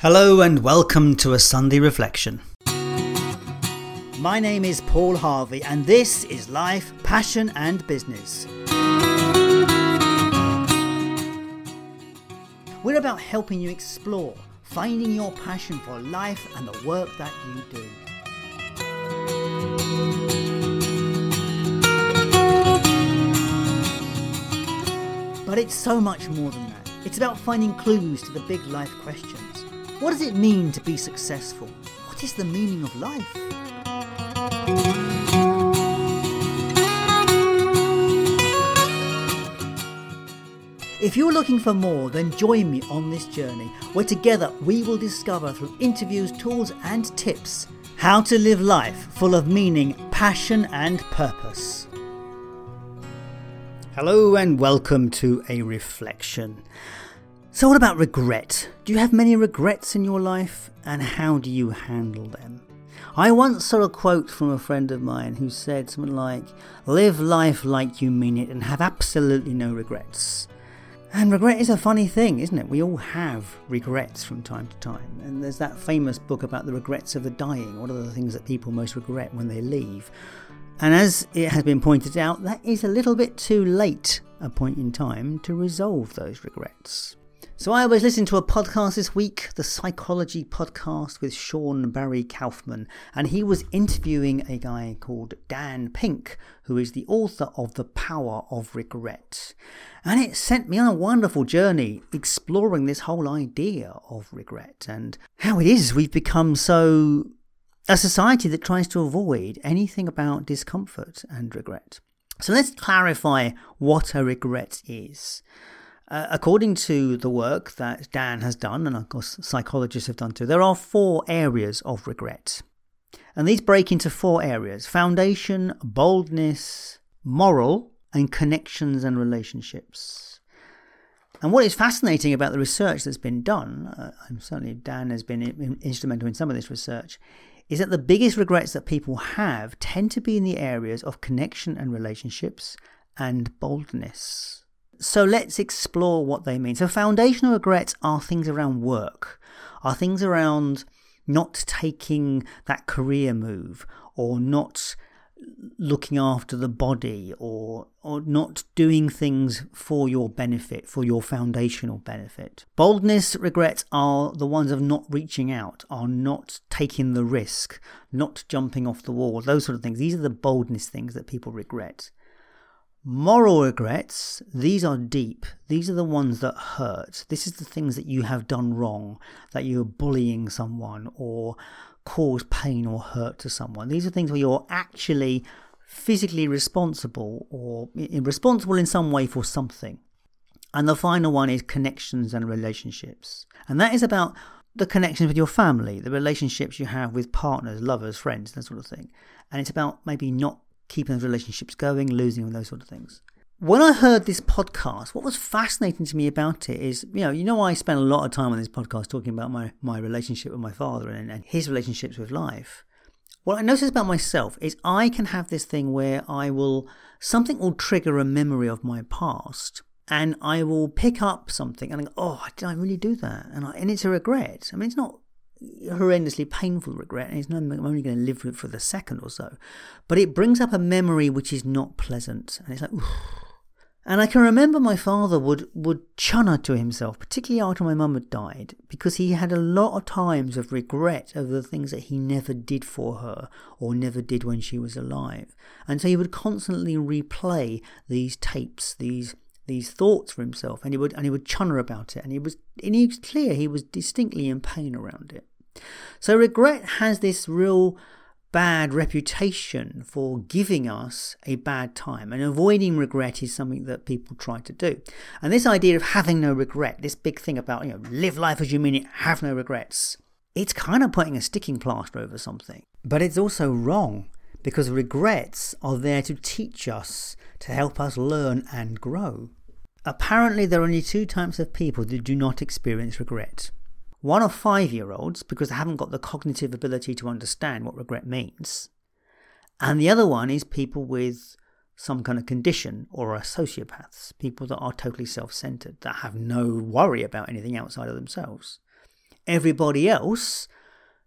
Hello and welcome to a Sunday reflection. My name is Paul Harvey, and this is Life, Passion and Business. We're about helping you explore, finding your passion for life and the work that you do. But it's so much more than that. It's about finding clues to the big life questions. What does it mean to be successful? What is the meaning of life? If you're looking for more, then join me on this journey where together we will discover through interviews, tools, and tips how to live life full of meaning, passion, and purpose. Hello, and welcome to a reflection. So, what about regret? Do you have many regrets in your life, and how do you handle them? I once saw a quote from a friend of mine who said something like, Live life like you mean it and have absolutely no regrets. And regret is a funny thing, isn't it? We all have regrets from time to time. And there's that famous book about the regrets of the dying. What are the things that people most regret when they leave? And as it has been pointed out, that is a little bit too late a point in time to resolve those regrets. So I was listening to a podcast this week, the Psychology Podcast with Sean Barry Kaufman, and he was interviewing a guy called Dan Pink, who is the author of The Power of Regret. And it sent me on a wonderful journey exploring this whole idea of regret and how it is we've become so a society that tries to avoid anything about discomfort and regret. So let's clarify what a regret is. Uh, according to the work that Dan has done, and of course psychologists have done too, there are four areas of regret. And these break into four areas foundation, boldness, moral, and connections and relationships. And what is fascinating about the research that's been done, uh, and certainly Dan has been in, instrumental in some of this research, is that the biggest regrets that people have tend to be in the areas of connection and relationships and boldness. So let's explore what they mean. So, foundational regrets are things around work, are things around not taking that career move or not looking after the body or or not doing things for your benefit for your foundational benefit. Boldness regrets are the ones of not reaching out are not taking the risk not jumping off the wall those sort of things. These are the boldness things that people regret Moral regrets, these are deep. These are the ones that hurt. This is the things that you have done wrong, that you're bullying someone or cause pain or hurt to someone. These are things where you're actually physically responsible or responsible in some way for something. And the final one is connections and relationships. And that is about the connections with your family, the relationships you have with partners, lovers, friends, that sort of thing. And it's about maybe not keeping those relationships going, losing them, those sort of things. When I heard this podcast, what was fascinating to me about it is, you know, you know, I spent a lot of time on this podcast talking about my, my relationship with my father and, and his relationships with life. What I notice about myself is I can have this thing where I will, something will trigger a memory of my past and I will pick up something and I go, oh, did I really do that? And, I, and it's a regret. I mean, it's not horrendously painful regret, and it's not, I'm only going to live with it for the second or so. But it brings up a memory which is not pleasant, and it's like, Oof. and I can remember my father would would chunner to himself, particularly after my mum had died, because he had a lot of times of regret over the things that he never did for her or never did when she was alive, and so he would constantly replay these tapes, these these thoughts for himself and he would and he would chunner about it and he was and he was clear he was distinctly in pain around it. So regret has this real bad reputation for giving us a bad time and avoiding regret is something that people try to do. And this idea of having no regret this big thing about you know live life as you mean it have no regrets it's kind of putting a sticking plaster over something. But it's also wrong because regrets are there to teach us to help us learn and grow Apparently, there are only two types of people that do not experience regret. One are five year olds because they haven't got the cognitive ability to understand what regret means. And the other one is people with some kind of condition or are sociopaths, people that are totally self centered, that have no worry about anything outside of themselves. everybody else,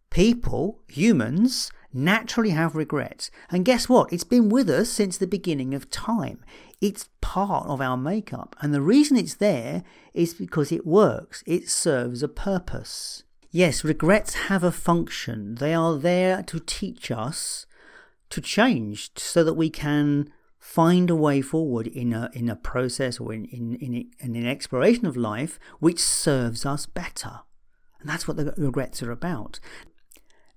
people, humans, naturally have regrets. And guess what? It's been with us since the beginning of time. It's part of our makeup. And the reason it's there is because it works, it serves a purpose. Yes, regrets have a function. They are there to teach us to change so that we can find a way forward in a, in a process or in, in, in, in an exploration of life which serves us better. And that's what the regrets are about.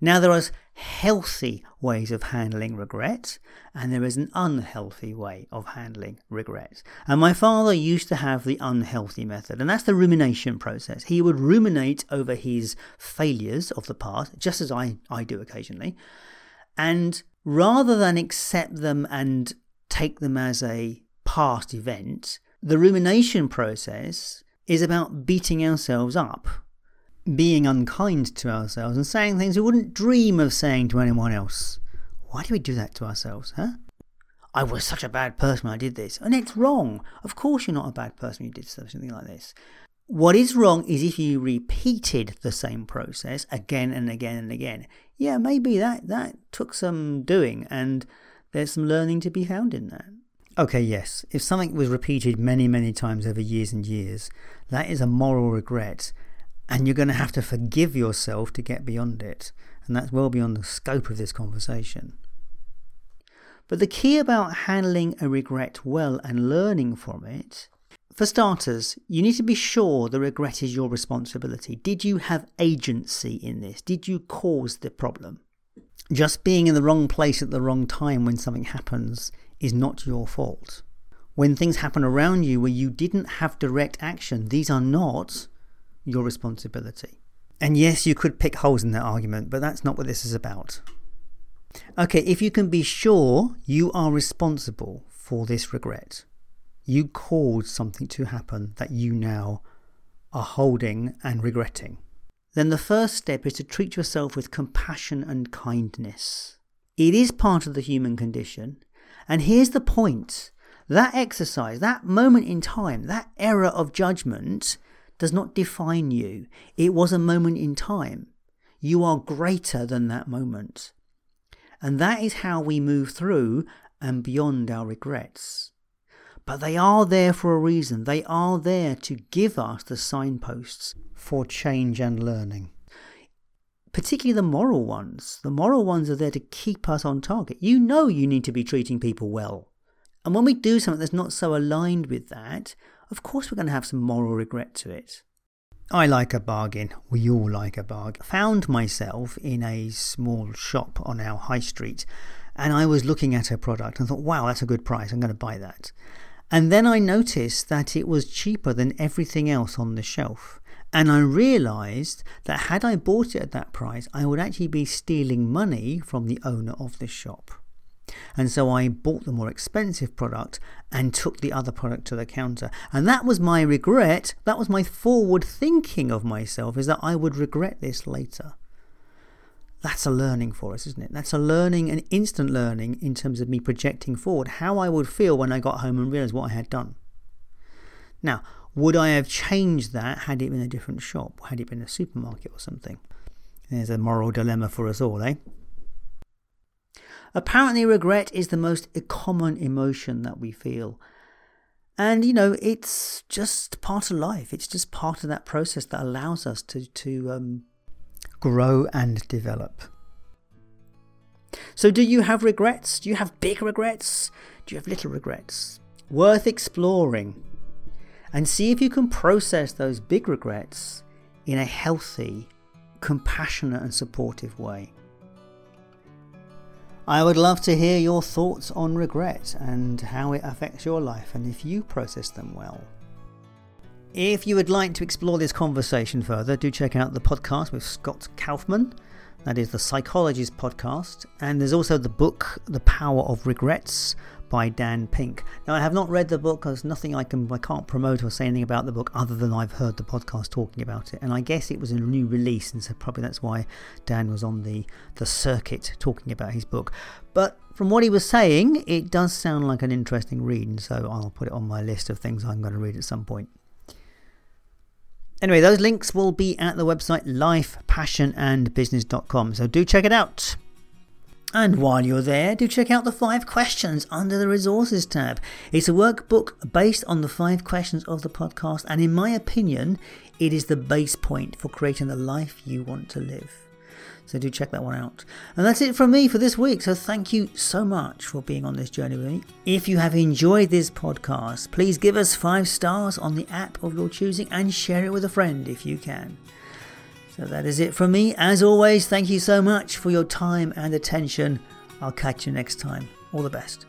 Now, there are healthy ways of handling regret, and there is an unhealthy way of handling regret. And my father used to have the unhealthy method, and that's the rumination process. He would ruminate over his failures of the past, just as I, I do occasionally, and rather than accept them and take them as a past event, the rumination process is about beating ourselves up being unkind to ourselves and saying things we wouldn't dream of saying to anyone else. Why do we do that to ourselves, huh? I was such a bad person when I did this. And it's wrong. Of course, you're not a bad person when you did something like this. What is wrong is if you repeated the same process again and again and again. Yeah, maybe that, that took some doing and there's some learning to be found in that. Okay, yes, if something was repeated many, many times over years and years, that is a moral regret and you're going to have to forgive yourself to get beyond it. And that's well beyond the scope of this conversation. But the key about handling a regret well and learning from it, for starters, you need to be sure the regret is your responsibility. Did you have agency in this? Did you cause the problem? Just being in the wrong place at the wrong time when something happens is not your fault. When things happen around you where you didn't have direct action, these are not your responsibility. And yes, you could pick holes in that argument, but that's not what this is about. Okay, if you can be sure you are responsible for this regret, you caused something to happen that you now are holding and regretting, then the first step is to treat yourself with compassion and kindness. It is part of the human condition. And here's the point that exercise, that moment in time, that error of judgment does not define you. It was a moment in time. You are greater than that moment. And that is how we move through and beyond our regrets. But they are there for a reason. They are there to give us the signposts for change and learning. Particularly the moral ones. The moral ones are there to keep us on target. You know you need to be treating people well. And when we do something that's not so aligned with that, of course we're going to have some moral regret to it. I like a bargain. We all like a bargain. Found myself in a small shop on our high street and I was looking at a product and thought, wow, that's a good price. I'm going to buy that. And then I noticed that it was cheaper than everything else on the shelf. And I realized that had I bought it at that price, I would actually be stealing money from the owner of this shop. And so I bought the more expensive product and took the other product to the counter. And that was my regret. That was my forward thinking of myself, is that I would regret this later. That's a learning for us, isn't it? That's a learning, an instant learning in terms of me projecting forward how I would feel when I got home and realized what I had done. Now, would I have changed that had it been a different shop? Had it been a supermarket or something? There's a moral dilemma for us all, eh? Apparently, regret is the most common emotion that we feel. And, you know, it's just part of life. It's just part of that process that allows us to, to um, grow and develop. So, do you have regrets? Do you have big regrets? Do you have little regrets? Worth exploring. And see if you can process those big regrets in a healthy, compassionate, and supportive way. I would love to hear your thoughts on regret and how it affects your life and if you process them well. If you would like to explore this conversation further, do check out the podcast with Scott Kaufman. That is the Psychologist podcast. And there's also the book, The Power of Regrets by Dan Pink. Now, I have not read the book. There's nothing I can I can't promote or say anything about the book other than I've heard the podcast talking about it. And I guess it was a new release, and so probably that's why Dan was on the the circuit talking about his book. But from what he was saying, it does sound like an interesting read, and so I'll put it on my list of things I'm going to read at some point. Anyway, those links will be at the website lifepassionandbusiness.com, so do check it out. And while you're there, do check out the five questions under the resources tab. It's a workbook based on the five questions of the podcast, and in my opinion, it is the base point for creating the life you want to live. So do check that one out. And that's it from me for this week. So thank you so much for being on this journey with me. If you have enjoyed this podcast, please give us five stars on the app of your choosing and share it with a friend if you can. So that is it from me. As always, thank you so much for your time and attention. I'll catch you next time. All the best.